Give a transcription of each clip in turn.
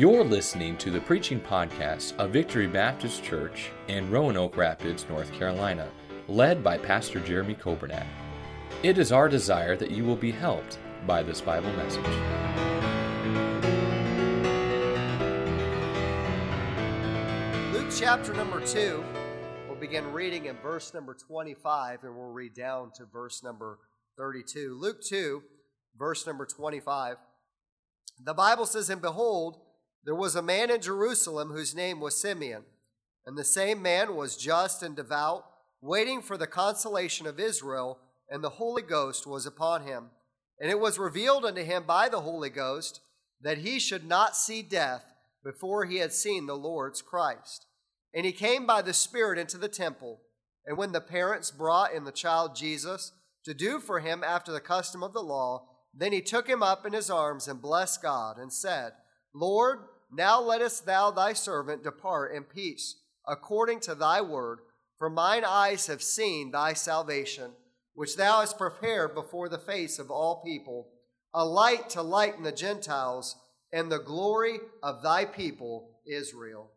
You're listening to the preaching podcast of Victory Baptist Church in Roanoke Rapids, North Carolina, led by Pastor Jeremy Coburnack. It is our desire that you will be helped by this Bible message. Luke chapter number 2, we'll begin reading in verse number 25 and we'll read down to verse number 32. Luke 2, verse number 25. The Bible says, And behold, there was a man in Jerusalem whose name was Simeon, and the same man was just and devout, waiting for the consolation of Israel, and the Holy Ghost was upon him. And it was revealed unto him by the Holy Ghost that he should not see death before he had seen the Lord's Christ. And he came by the Spirit into the temple. And when the parents brought in the child Jesus to do for him after the custom of the law, then he took him up in his arms and blessed God and said, Lord, now lettest thou thy servant depart in peace, according to thy word, for mine eyes have seen thy salvation, which thou hast prepared before the face of all people, a light to lighten the Gentiles, and the glory of thy people Israel.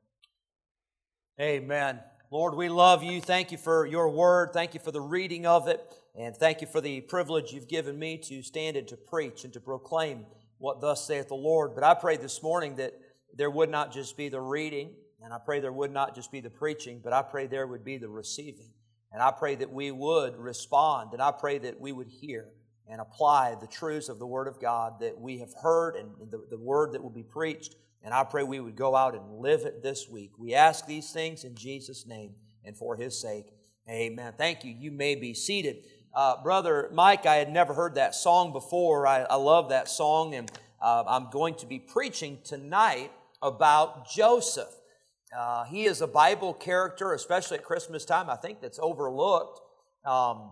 Amen. Lord, we love you. Thank you for your word. Thank you for the reading of it. And thank you for the privilege you've given me to stand and to preach and to proclaim what thus saith the Lord. But I pray this morning that there would not just be the reading, and I pray there would not just be the preaching, but I pray there would be the receiving. And I pray that we would respond, and I pray that we would hear and apply the truths of the Word of God that we have heard and the, the Word that will be preached. And I pray we would go out and live it this week. We ask these things in Jesus' name and for His sake. Amen. Thank you. You may be seated. Uh, Brother Mike, I had never heard that song before. I, I love that song, and uh, I'm going to be preaching tonight about Joseph. Uh, he is a Bible character, especially at Christmas time, I think that's overlooked. Um,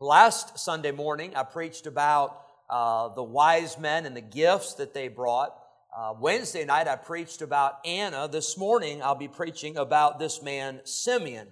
last Sunday morning, I preached about uh, the wise men and the gifts that they brought. Uh, Wednesday night, I preached about Anna. This morning, I'll be preaching about this man, Simeon.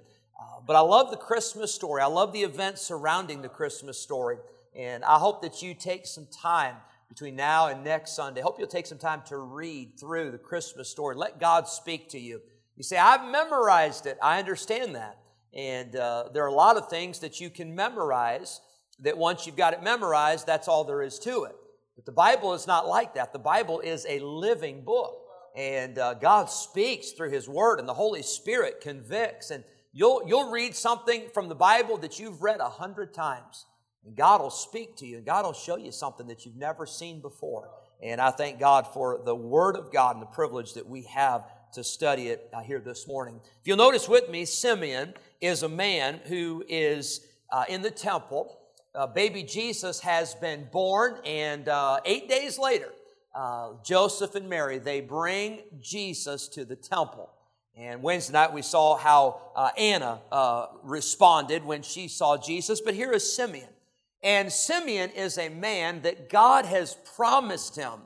But I love the Christmas story. I love the events surrounding the Christmas story. And I hope that you take some time between now and next Sunday. Hope you'll take some time to read through the Christmas story. Let God speak to you. You say, I've memorized it. I understand that. And uh, there are a lot of things that you can memorize that once you've got it memorized, that's all there is to it. But the Bible is not like that. The Bible is a living book. And uh, God speaks through His Word, and the Holy Spirit convicts. And you'll, you'll read something from the Bible that you've read a hundred times. And God will speak to you and God will show you something that you've never seen before. And I thank God for the Word of God and the privilege that we have to study it uh, here this morning. If you'll notice with me, Simeon is a man who is uh, in the temple. Uh, baby Jesus has been born, and uh, eight days later, uh, Joseph and Mary, they bring Jesus to the temple. And Wednesday night we saw how uh, Anna responded when she saw Jesus, but here is Simeon. And Simeon is a man that God has promised him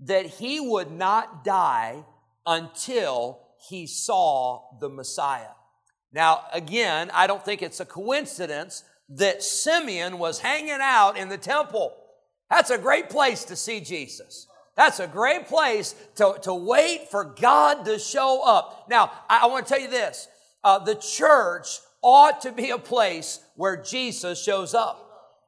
that he would not die until he saw the Messiah. Now, again, I don't think it's a coincidence that Simeon was hanging out in the temple. That's a great place to see Jesus. That's a great place to, to wait for God to show up. Now, I, I want to tell you this uh, the church ought to be a place where Jesus shows up.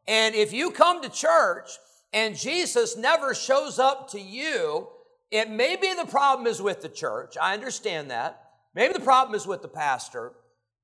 And if you come to church and Jesus never shows up to you, it may be the problem is with the church. I understand that. Maybe the problem is with the pastor.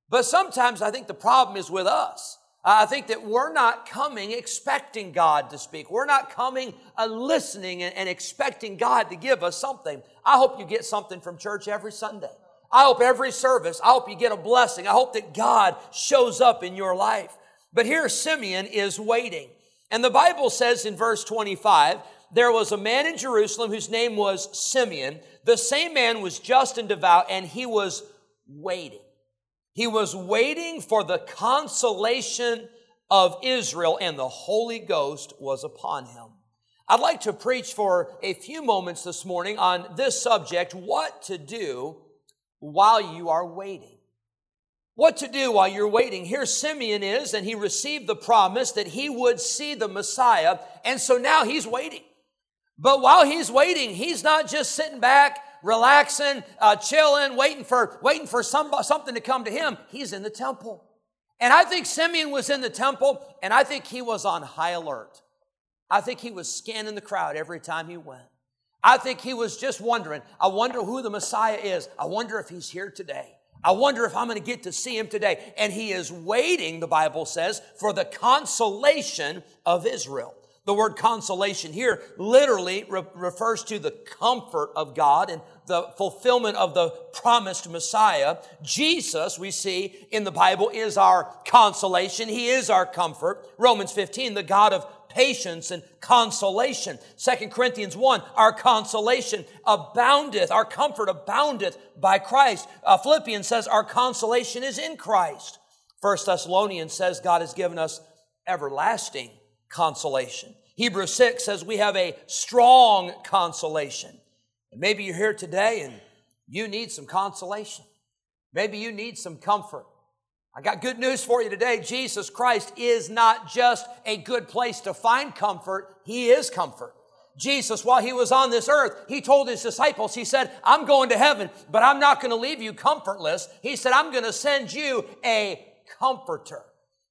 But sometimes I think the problem is with us. I think that we're not coming expecting God to speak. We're not coming uh, listening and expecting God to give us something. I hope you get something from church every Sunday. I hope every service, I hope you get a blessing. I hope that God shows up in your life. But here Simeon is waiting. And the Bible says in verse 25, there was a man in Jerusalem whose name was Simeon. The same man was just and devout, and he was waiting. He was waiting for the consolation of Israel, and the Holy Ghost was upon him. I'd like to preach for a few moments this morning on this subject what to do while you are waiting what to do while you're waiting. Here Simeon is, and he received the promise that he would see the Messiah, and so now he's waiting. But while he's waiting, he's not just sitting back relaxing, uh, chilling, waiting for, waiting for some, something to come to him. He's in the temple. And I think Simeon was in the temple, and I think he was on high alert. I think he was scanning the crowd every time he went. I think he was just wondering, I wonder who the Messiah is. I wonder if he's here today. I wonder if I'm going to get to see him today. And he is waiting, the Bible says, for the consolation of Israel. The word consolation here literally re- refers to the comfort of God and the fulfillment of the promised Messiah. Jesus, we see in the Bible, is our consolation. He is our comfort. Romans 15, the God of patience and consolation. Second Corinthians 1, our consolation aboundeth, our comfort aboundeth by Christ. Uh, Philippians says our consolation is in Christ. First Thessalonians says God has given us everlasting consolation. Hebrews 6 says we have a strong consolation. And maybe you're here today and you need some consolation. Maybe you need some comfort. I got good news for you today. Jesus Christ is not just a good place to find comfort, He is comfort. Jesus, while he was on this earth, he told his disciples, he said, I'm going to heaven, but I'm not going to leave you comfortless. He said, I'm going to send you a comforter.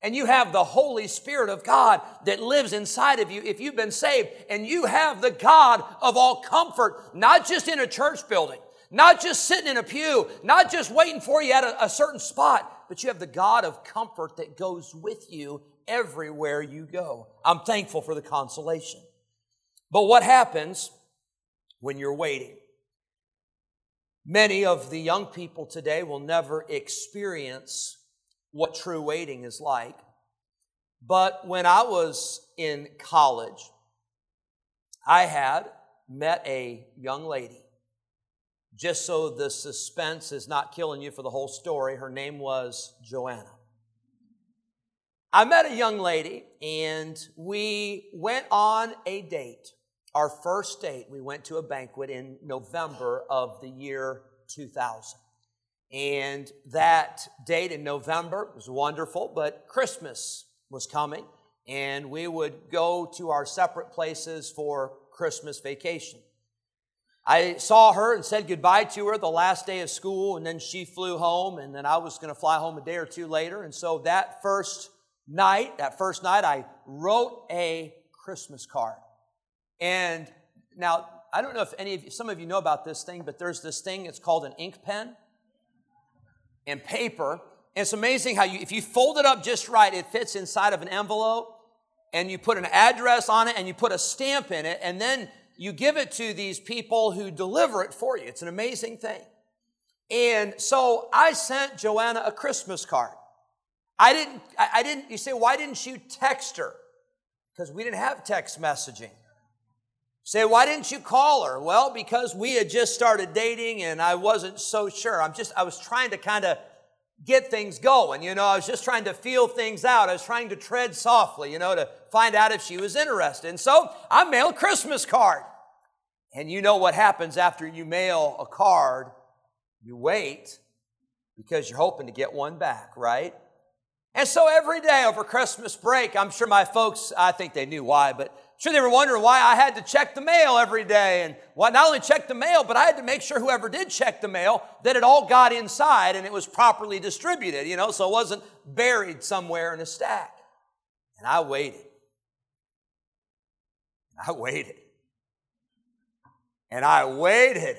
And you have the Holy Spirit of God that lives inside of you if you've been saved. And you have the God of all comfort, not just in a church building, not just sitting in a pew, not just waiting for you at a, a certain spot, but you have the God of comfort that goes with you everywhere you go. I'm thankful for the consolation. But what happens when you're waiting? Many of the young people today will never experience what true waiting is like. But when I was in college, I had met a young lady just so the suspense is not killing you for the whole story, her name was Joanna. I met a young lady and we went on a date. Our first date, we went to a banquet in November of the year 2000. And that date in November was wonderful, but Christmas was coming and we would go to our separate places for Christmas vacation. I saw her and said goodbye to her the last day of school, and then she flew home, and then I was going to fly home a day or two later. And so that first night, that first night, I wrote a Christmas card. And now, I don't know if any of you, some of you know about this thing, but there's this thing, it's called an ink pen and paper. And it's amazing how you, if you fold it up just right, it fits inside of an envelope, and you put an address on it, and you put a stamp in it, and then you give it to these people who deliver it for you. It's an amazing thing. And so I sent Joanna a Christmas card. I didn't, I didn't, you say, why didn't you text her? Because we didn't have text messaging. Say, why didn't you call her? Well, because we had just started dating and I wasn't so sure. I'm just, I was trying to kind of get things going. You know, I was just trying to feel things out. I was trying to tread softly, you know, to find out if she was interested. And so I mailed a Christmas card. And you know what happens after you mail a card? You wait because you're hoping to get one back, right? And so every day over Christmas break, I'm sure my folks, I think they knew why, but sure they were wondering why I had to check the mail every day. And well, not only check the mail, but I had to make sure whoever did check the mail that it all got inside and it was properly distributed, you know, so it wasn't buried somewhere in a stack. And I waited. I waited. And I waited.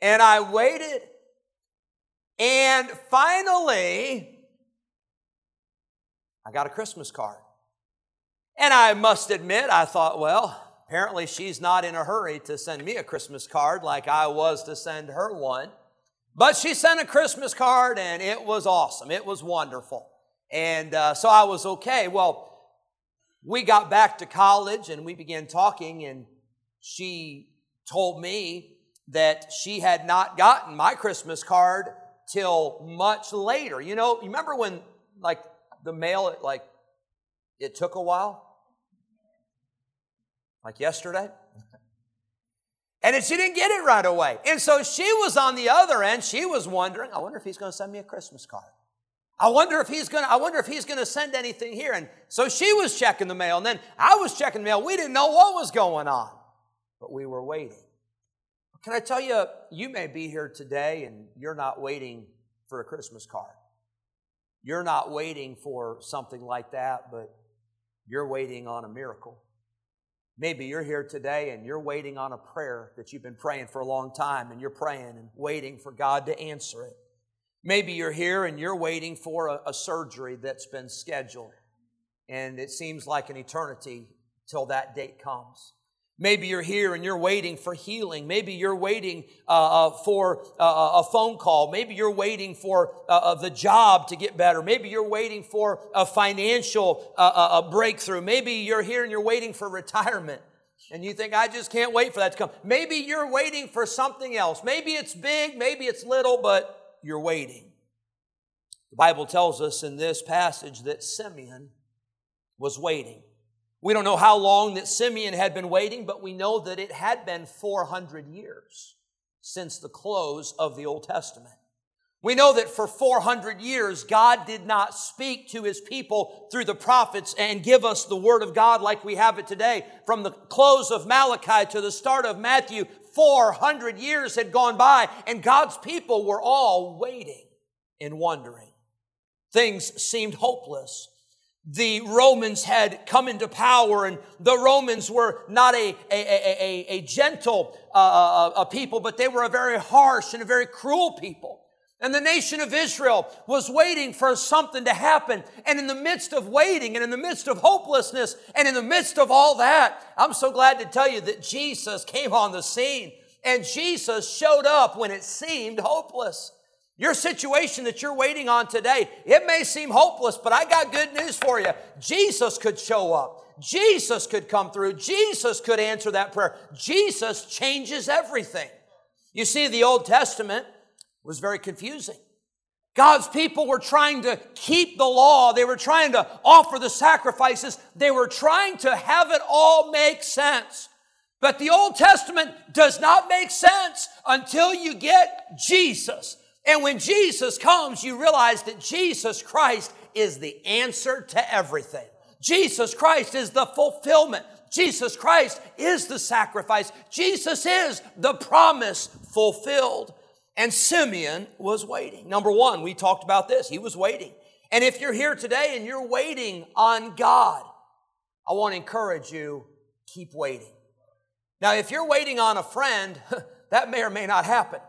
And I waited. And finally, I got a Christmas card. And I must admit, I thought, well, apparently she's not in a hurry to send me a Christmas card like I was to send her one. But she sent a Christmas card and it was awesome. It was wonderful. And uh, so I was okay. Well, we got back to college and we began talking, and she told me that she had not gotten my Christmas card till much later. You know, you remember when, like, the mail, like, it took a while? like yesterday. And she didn't get it right away. And so she was on the other end. She was wondering, I wonder if he's going to send me a Christmas card. I wonder if he's going to, I wonder if he's going to send anything here. And so she was checking the mail and then I was checking the mail. We didn't know what was going on, but we were waiting. Can I tell you, you may be here today and you're not waiting for a Christmas card. You're not waiting for something like that, but you're waiting on a miracle. Maybe you're here today and you're waiting on a prayer that you've been praying for a long time and you're praying and waiting for God to answer it. Maybe you're here and you're waiting for a, a surgery that's been scheduled and it seems like an eternity till that date comes. Maybe you're here and you're waiting for healing. Maybe you're waiting uh, uh for uh, a phone call. Maybe you're waiting for uh, uh the job to get better. Maybe you're waiting for a financial uh, a breakthrough. Maybe you're here and you're waiting for retirement. And you think, I just can't wait for that to come. Maybe you're waiting for something else. Maybe it's big, maybe it's little, but you're waiting. The Bible tells us in this passage that Simeon was waiting. We don't know how long that Simeon had been waiting, but we know that it had been 400 years since the close of the Old Testament. We know that for 400 years, God did not speak to his people through the prophets and give us the word of God like we have it today. From the close of Malachi to the start of Matthew, 400 years had gone by and God's people were all waiting and wondering. Things seemed hopeless the Romans had come into power and the Romans were not a, a, a, a gentle uh, uh, a people, but they were a very harsh and a very cruel people. And the nation of Israel was waiting for something to happen. And in the midst of waiting and in the midst of hopelessness and in the midst of all that, I'm so glad to tell you that Jesus came on the scene and Jesus showed up when it seemed hopeless. Your situation that you're waiting on today, it may seem hopeless, but I got good news for you. Jesus could show up. Jesus could come through. Jesus could answer that prayer. Jesus changes everything. You see, the Old Testament was very confusing. God's people were trying to keep the law. They were trying to offer the sacrifices. They were trying to have it all make sense. But the Old Testament does not make sense until you get Jesus. And when Jesus comes, you realize that Jesus Christ is the answer to everything. Jesus Christ is the fulfillment. Jesus Christ is the sacrifice. Jesus is the promise fulfilled. And Simeon was waiting. Number one, we talked about this. He was waiting. And if you're here today and you're waiting on God, I want to encourage you, keep waiting. Now, if you're waiting on a friend, that may or may not happen.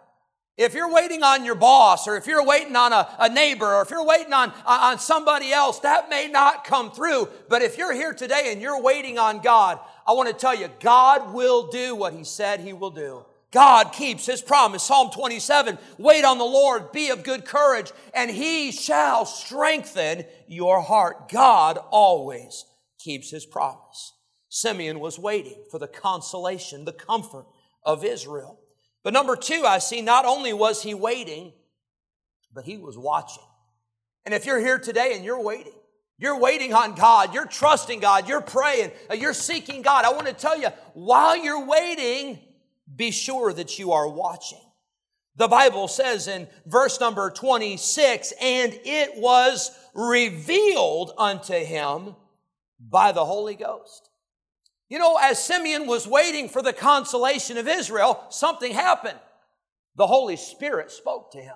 If you're waiting on your boss, or if you're waiting on a, a neighbor, or if you're waiting on, on somebody else, that may not come through. But if you're here today and you're waiting on God, I want to tell you, God will do what He said He will do. God keeps His promise. Psalm 27, wait on the Lord, be of good courage, and He shall strengthen your heart. God always keeps His promise. Simeon was waiting for the consolation, the comfort of Israel. But number two, I see not only was he waiting, but he was watching. And if you're here today and you're waiting, you're waiting on God, you're trusting God, you're praying, uh, you're seeking God, I want to tell you, while you're waiting, be sure that you are watching. The Bible says in verse number 26, and it was revealed unto him by the Holy Ghost. You know, as Simeon was waiting for the consolation of Israel, something happened. The Holy Spirit spoke to him.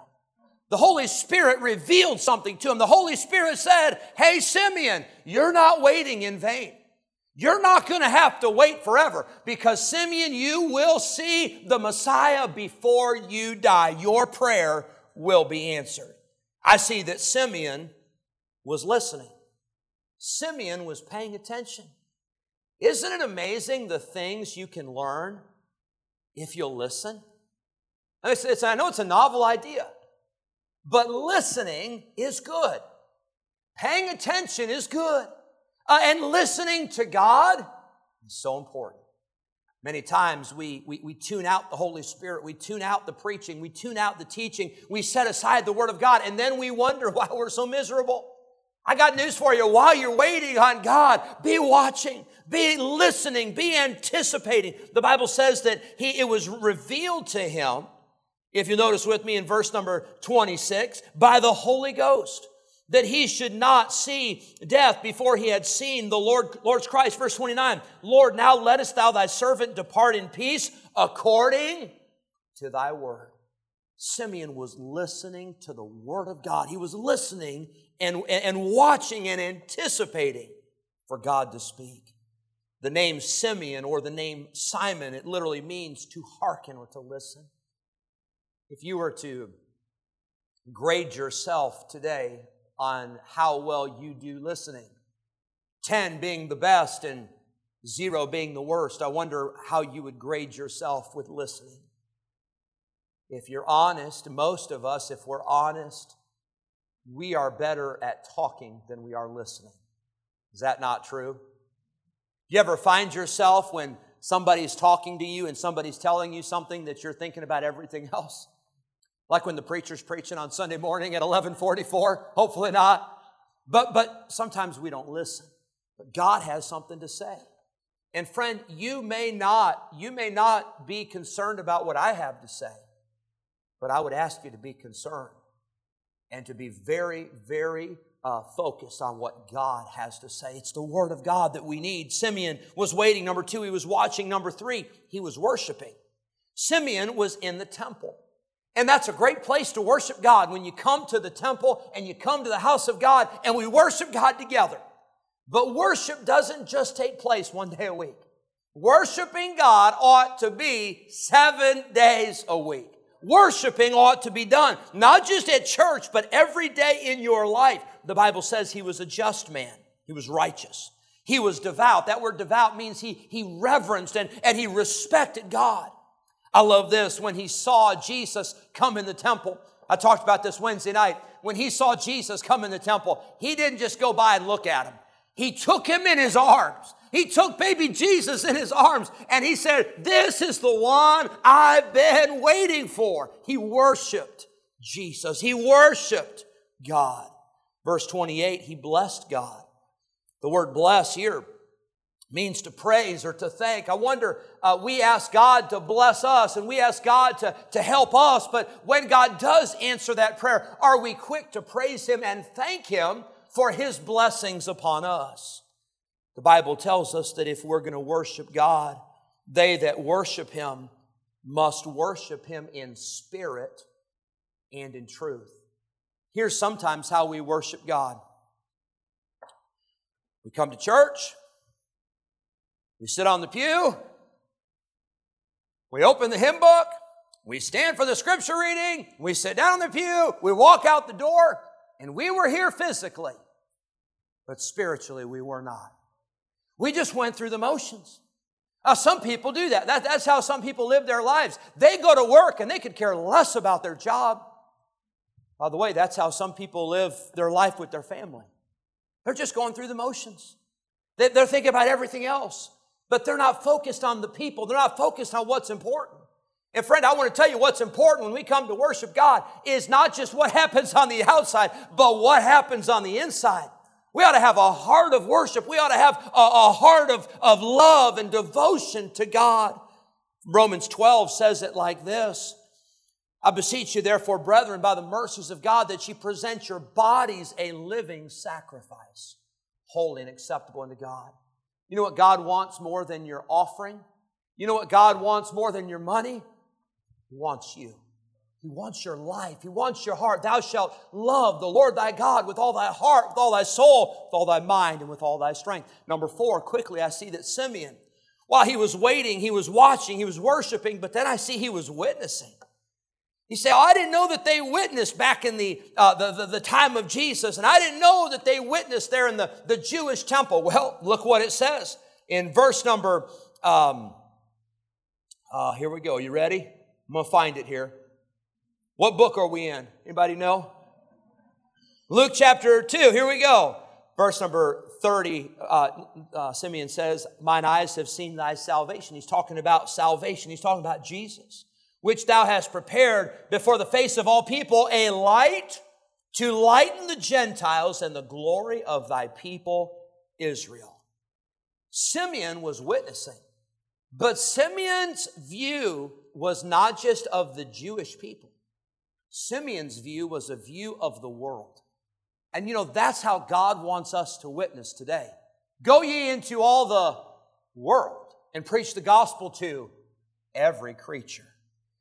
The Holy Spirit revealed something to him. The Holy Spirit said, Hey, Simeon, you're not waiting in vain. You're not going to have to wait forever because Simeon, you will see the Messiah before you die. Your prayer will be answered. I see that Simeon was listening. Simeon was paying attention. Isn't it amazing the things you can learn if you'll listen? It's, it's, I know it's a novel idea, but listening is good. Paying attention is good. Uh, and listening to God is so important. Many times we, we, we tune out the Holy Spirit, we tune out the preaching, we tune out the teaching, we set aside the Word of God, and then we wonder why we're so miserable. I got news for you. While you're waiting on God, be watching, be listening, be anticipating. The Bible says that he, it was revealed to him, if you notice with me in verse number 26, by the Holy Ghost, that he should not see death before he had seen the Lord, Lord's Christ. Verse 29, Lord, now lettest thou thy servant depart in peace according to thy word. Simeon was listening to the word of God. He was listening and, and watching and anticipating for God to speak. The name Simeon or the name Simon, it literally means to hearken or to listen. If you were to grade yourself today on how well you do listening, 10 being the best and zero being the worst, I wonder how you would grade yourself with listening. If you're honest, most of us, if we're honest, we are better at talking than we are listening. Is that not true? You ever find yourself when somebody's talking to you and somebody's telling you something that you're thinking about everything else? Like when the preacher's preaching on Sunday morning at 1144? Hopefully not. But, but sometimes we don't listen. But God has something to say. And friend, you may not, you may not be concerned about what I have to say, but I would ask you to be concerned and to be very, very uh, focused on what God has to say. It's the Word of God that we need. Simeon was waiting. Number two, he was watching. Number three, he was worshiping. Simeon was in the temple. And that's a great place to worship God when you come to the temple and you come to the house of God and we worship God together. But worship doesn't just take place one day a week. Worshiping God ought to be seven days a week. Worshiping ought to be done, not just at church, but every day in your life. The Bible says he was a just man. He was righteous. He was devout. That word devout means he, he reverenced and, and he respected God. I love this when he saw Jesus come in the temple. I talked about this Wednesday night. When he saw Jesus come in the temple, he didn't just go by and look at him. He took him in his arms. He took baby Jesus in his arms and he said, This is the one I've been waiting for. He worshiped Jesus. He worshiped God. Verse 28, he blessed God. The word bless here means to praise or to thank. I wonder, uh, we ask God to bless us and we ask God to, to help us, but when God does answer that prayer, are we quick to praise Him and thank Him for His blessings upon us? The Bible tells us that if we're going to worship God, they that worship Him must worship Him in spirit and in truth. Here's sometimes how we worship God. We come to church, we sit on the pew, we open the hymn book, we stand for the scripture reading, we sit down on the pew, we walk out the door, and we were here physically, but spiritually we were not. We just went through the motions. Now, some people do that. that. That's how some people live their lives. They go to work and they could care less about their job. By the way, that's how some people live their life with their family. They're just going through the motions. They're thinking about everything else, but they're not focused on the people. They're not focused on what's important. And friend, I want to tell you what's important when we come to worship God is not just what happens on the outside, but what happens on the inside. We ought to have a heart of worship. We ought to have a, a heart of, of love and devotion to God. Romans 12 says it like this. I beseech you, therefore, brethren, by the mercies of God, that ye present your bodies a living sacrifice, holy and acceptable unto God. You know what God wants more than your offering? You know what God wants more than your money? Wants you. He wants your life. He wants your heart. Thou shalt love the Lord thy God with all thy heart, with all thy soul, with all thy mind, and with all thy strength. Number four, quickly, I see that Simeon, while he was waiting, he was watching, he was worshiping, but then I see he was witnessing. You say, oh, I didn't know that they witnessed back in the, uh, the, the, the, time of Jesus, and I didn't know that they witnessed there in the, the Jewish temple. Well, look what it says in verse number, um, uh, here we go. You ready? I'm going to find it here. What book are we in? Anybody know? Luke chapter 2. Here we go. Verse number 30, uh, uh, Simeon says, Mine eyes have seen thy salvation. He's talking about salvation. He's talking about Jesus, which thou hast prepared before the face of all people, a light to lighten the Gentiles and the glory of thy people Israel. Simeon was witnessing, but Simeon's view was not just of the Jewish people. Simeon's view was a view of the world. And you know, that's how God wants us to witness today. Go ye into all the world and preach the gospel to every creature.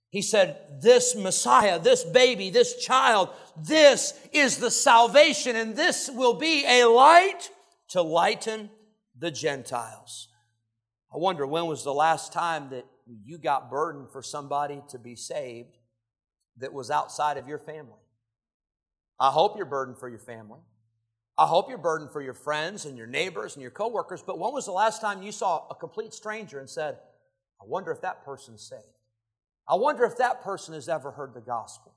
He said, This Messiah, this baby, this child, this is the salvation, and this will be a light to lighten the Gentiles. I wonder when was the last time that you got burdened for somebody to be saved that was outside of your family? I hope you're burdened for your family. I hope you're burdened for your friends and your neighbors and your coworkers, but when was the last time you saw a complete stranger and said, I wonder if that person's saved? I wonder if that person has ever heard the gospel.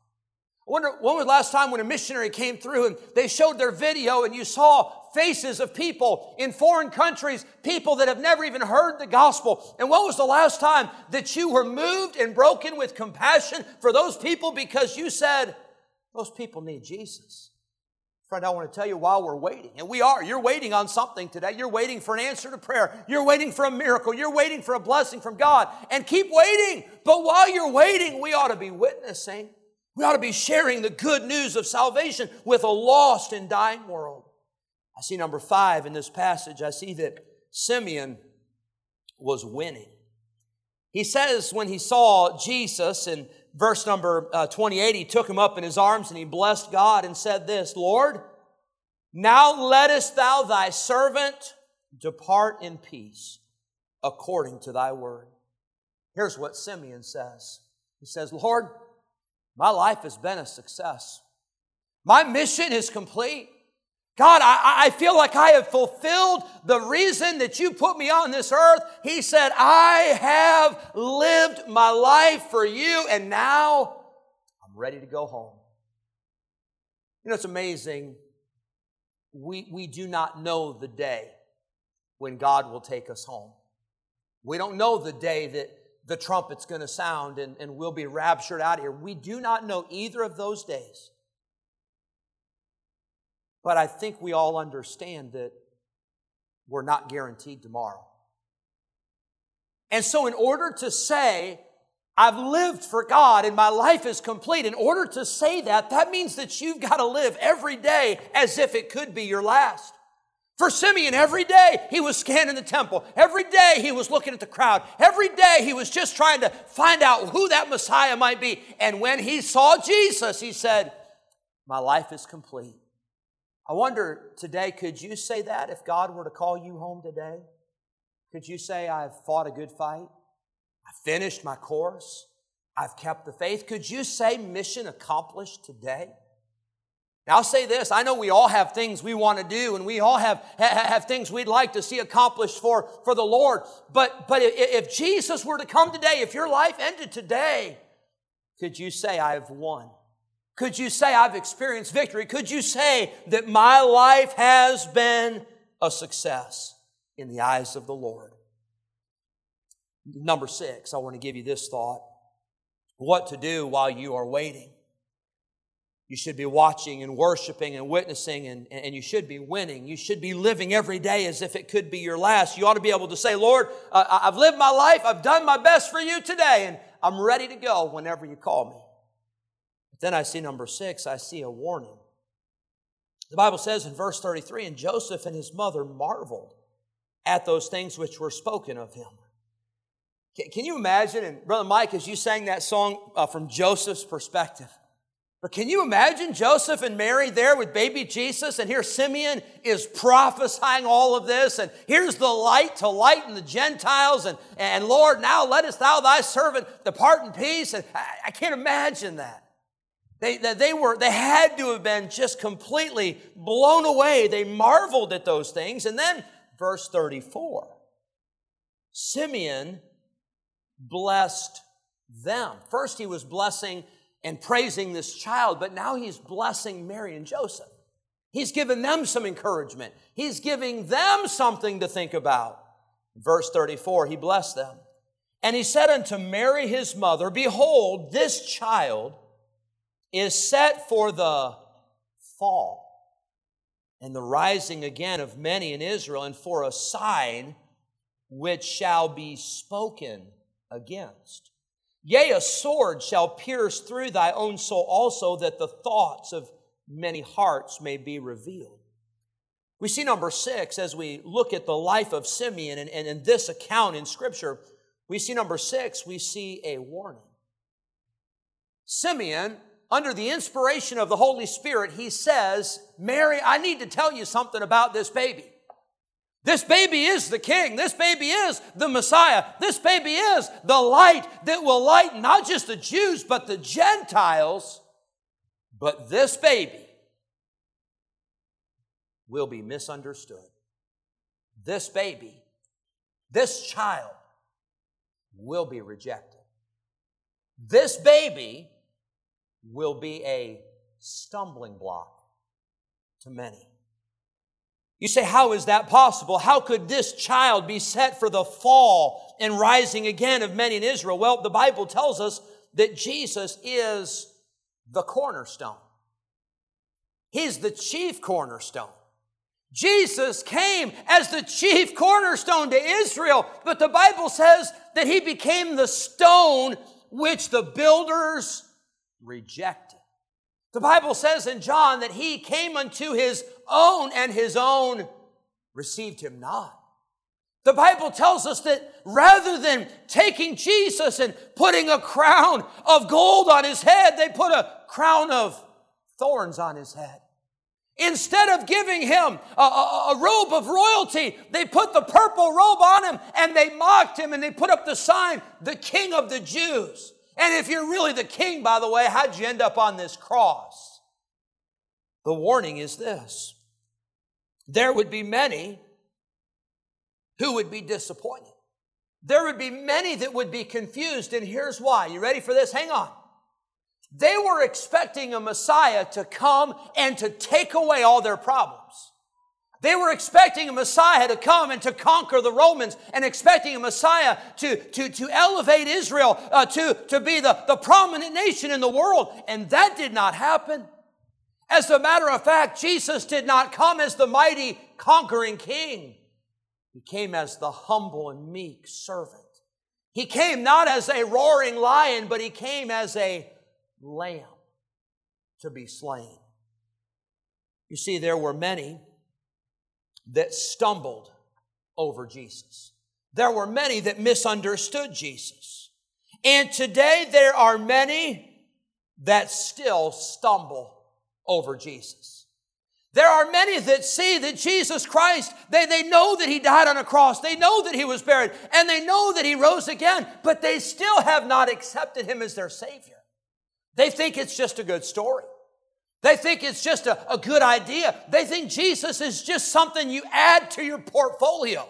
I wonder when was the last time when a missionary came through and they showed their video and you saw faces of people in foreign countries, people that have never even heard the gospel. And when was the last time that you were moved and broken with compassion for those people because you said, those people need Jesus? Friend, I want to tell you while we're waiting, and we are, you're waiting on something today. You're waiting for an answer to prayer. You're waiting for a miracle. You're waiting for a blessing from God. And keep waiting. But while you're waiting, we ought to be witnessing. We ought to be sharing the good news of salvation with a lost and dying world. I see number five in this passage, I see that Simeon was winning. He says when he saw Jesus in verse number uh, 28, he took him up in his arms and he blessed God and said this, Lord, now lettest thou thy servant depart in peace according to thy word. Here's what Simeon says. He says, Lord, my life has been a success. My mission is complete. God, I, I feel like I have fulfilled the reason that you put me on this earth. He said, I have lived my life for you, and now I'm ready to go home. You know, it's amazing. We, we do not know the day when God will take us home. We don't know the day that the trumpet's going to sound and, and we'll be raptured out of here. We do not know either of those days. But I think we all understand that we're not guaranteed tomorrow. And so, in order to say, I've lived for God and my life is complete, in order to say that, that means that you've got to live every day as if it could be your last. For Simeon, every day he was scanning the temple. Every day he was looking at the crowd. Every day he was just trying to find out who that Messiah might be. And when he saw Jesus, he said, My life is complete. I wonder today, could you say that if God were to call you home today? Could you say, I've fought a good fight? I finished my course. I've kept the faith. Could you say mission accomplished today? I'll say this. I know we all have things we want to do and we all have, have things we'd like to see accomplished for, for the Lord. But, but if Jesus were to come today, if your life ended today, could you say, I've won? Could you say, I've experienced victory? Could you say that my life has been a success in the eyes of the Lord? Number six, I want to give you this thought. What to do while you are waiting. You should be watching and worshiping and witnessing, and, and you should be winning. You should be living every day as if it could be your last. You ought to be able to say, Lord, uh, I've lived my life, I've done my best for you today, and I'm ready to go whenever you call me. But Then I see number six, I see a warning. The Bible says in verse 33 and Joseph and his mother marveled at those things which were spoken of him. Can you imagine, and Brother Mike, as you sang that song uh, from Joseph's perspective, but can you imagine Joseph and Mary there with baby Jesus, and here Simeon is prophesying all of this, and here's the light to lighten the Gentiles, and, and Lord, now lettest thou thy servant depart in peace. And I, I can't imagine that. They, they, were, they had to have been just completely blown away. They marveled at those things. And then, verse 34 Simeon blessed them. First, he was blessing and praising this child, but now he's blessing Mary and Joseph. He's given them some encouragement, he's giving them something to think about. Verse 34 He blessed them. And he said unto Mary his mother, Behold, this child is set for the fall and the rising again of many in Israel, and for a sign which shall be spoken against. Yea, a sword shall pierce through thy own soul also, that the thoughts of many hearts may be revealed. We see number six as we look at the life of Simeon and, and in this account in Scripture, we see number six, we see a warning. Simeon, under the inspiration of the Holy Spirit, he says, Mary, I need to tell you something about this baby. This baby is the king. This baby is the Messiah. This baby is the light that will light not just the Jews, but the Gentiles. But this baby will be misunderstood. This baby, this child will be rejected. This baby will be a stumbling block to many. You say, how is that possible? How could this child be set for the fall and rising again of many in Israel? Well, the Bible tells us that Jesus is the cornerstone. He's the chief cornerstone. Jesus came as the chief cornerstone to Israel, but the Bible says that he became the stone which the builders rejected. The Bible says in John that he came unto his own and his own received him not. The Bible tells us that rather than taking Jesus and putting a crown of gold on his head, they put a crown of thorns on his head. Instead of giving him a, a, a, robe of royalty, they put the purple robe on him and they mocked him and they put up the sign, the King of the Jews. And if you're really the king, by the way, how'd you end up on this cross? The warning is this there would be many who would be disappointed. There would be many that would be confused, and here's why. You ready for this? Hang on. They were expecting a Messiah to come and to take away all their problems. They were expecting a Messiah to come and to conquer the Romans and expecting a Messiah to, to, to elevate Israel uh, to, to be the, the prominent nation in the world. And that did not happen. As a matter of fact, Jesus did not come as the mighty conquering king. He came as the humble and meek servant. He came not as a roaring lion, but he came as a lamb to be slain. You see, there were many that stumbled over Jesus. There were many that misunderstood Jesus. And today there are many that still stumble over Jesus. There are many that see that Jesus Christ, they, they know that He died on a cross, they know that He was buried, and they know that He rose again, but they still have not accepted Him as their Savior. They think it's just a good story. They think it's just a, a good idea. They think Jesus is just something you add to your portfolio.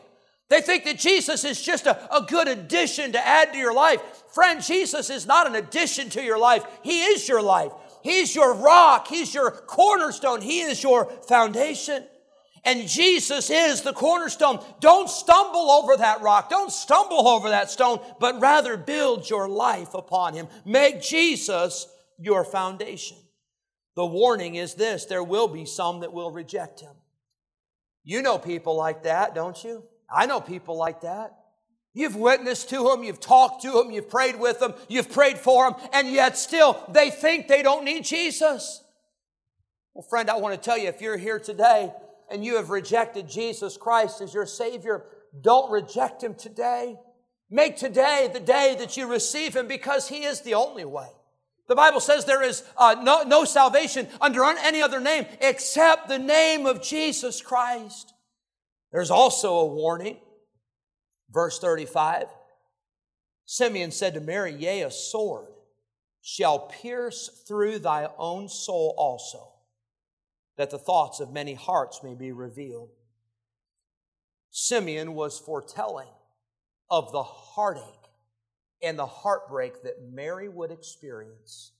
They think that Jesus is just a, a good addition to add to your life. Friend, Jesus is not an addition to your life. He is your life. He's your rock. He's your cornerstone. He is your foundation. And Jesus is the cornerstone. Don't stumble over that rock. Don't stumble over that stone, but rather build your life upon him. Make Jesus your foundation. The warning is this there will be some that will reject him. You know people like that, don't you? I know people like that. You've witnessed to them, you've talked to them, you've prayed with them, you've prayed for them, and yet still they think they don't need Jesus. Well, friend, I want to tell you if you're here today and you have rejected Jesus Christ as your Savior, don't reject Him today. Make today the day that you receive Him because He is the only way. The Bible says there is uh, no, no salvation under any other name except the name of Jesus Christ. There's also a warning. Verse 35 Simeon said to Mary, Yea, a sword shall pierce through thy own soul also, that the thoughts of many hearts may be revealed. Simeon was foretelling of the heartache and the heartbreak that Mary would experience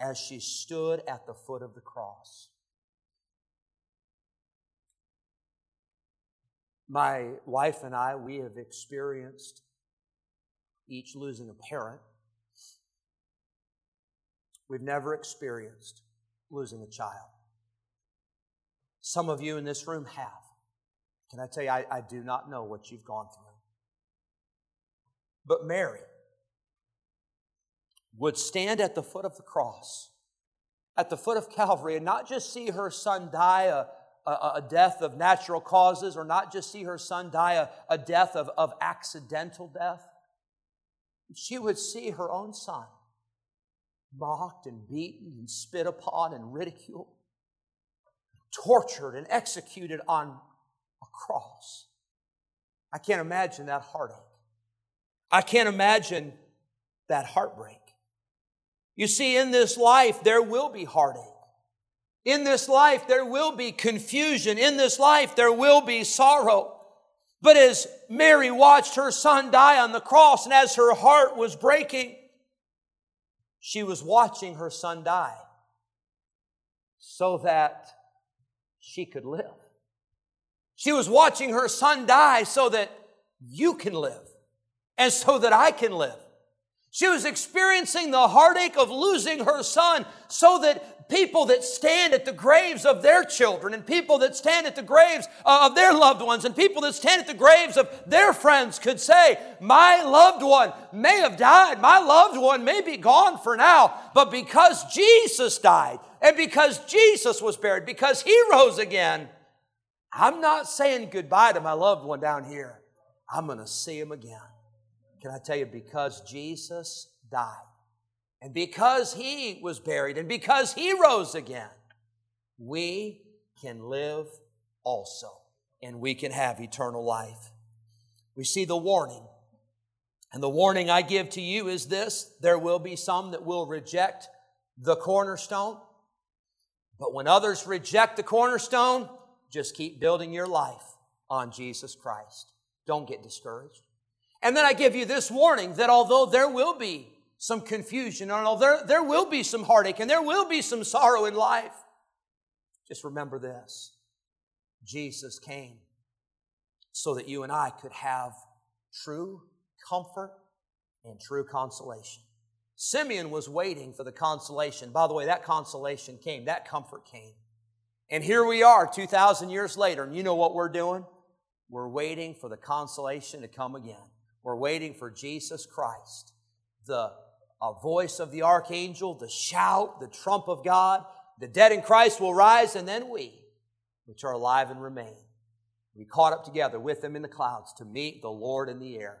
as she stood at the foot of the cross. My wife and I, we have experienced each losing a parent. We've never experienced losing a child. Some of you in this room have. Can I tell you, I, I do not know what you've gone through. But Mary, would stand at the foot of the cross, at the foot of Calvary, and not just see her son die a, a, a death of natural causes, or not just see her son die a, a death of, of accidental death. She would see her own son mocked and beaten and spit upon and ridiculed, tortured and executed on a cross. I can't imagine that heartache. I can't imagine that heartbreak. You see, in this life, there will be heartache. In this life, there will be confusion. In this life, there will be sorrow. But as Mary watched her son die on the cross and as her heart was breaking, she was watching her son die so that she could live. She was watching her son die so that you can live and so that I can live. She was experiencing the heartache of losing her son so that people that stand at the graves of their children and people that stand at the graves uh, of their loved ones and people that stand at the graves of their friends could say, My loved one may have died, my loved one may be gone for now, but because Jesus died and because Jesus was buried, because he rose again, I'm not saying goodbye to my loved one down here. I'm going to see him again. Can I tell you, because Jesus died, and because he was buried, and because he rose again, we can live also, and we can have eternal life. We see the warning. And the warning I give to you is this there will be some that will reject the cornerstone. But when others reject the cornerstone, just keep building your life on Jesus Christ. Don't get discouraged. And then I give you this warning that although there will be some confusion, and although there, there will be some heartache, and there will be some sorrow in life, just remember this Jesus came so that you and I could have true comfort and true consolation. Simeon was waiting for the consolation. By the way, that consolation came, that comfort came. And here we are 2,000 years later, and you know what we're doing? We're waiting for the consolation to come again. We're waiting for Jesus Christ, the voice of the archangel, the shout, the trump of God. The dead in Christ will rise, and then we, which are alive and remain, we caught up together with them in the clouds to meet the Lord in the air.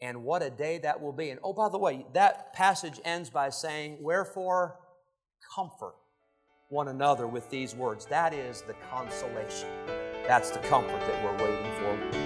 And what a day that will be. And oh, by the way, that passage ends by saying, Wherefore comfort one another with these words. That is the consolation. That's the comfort that we're waiting for.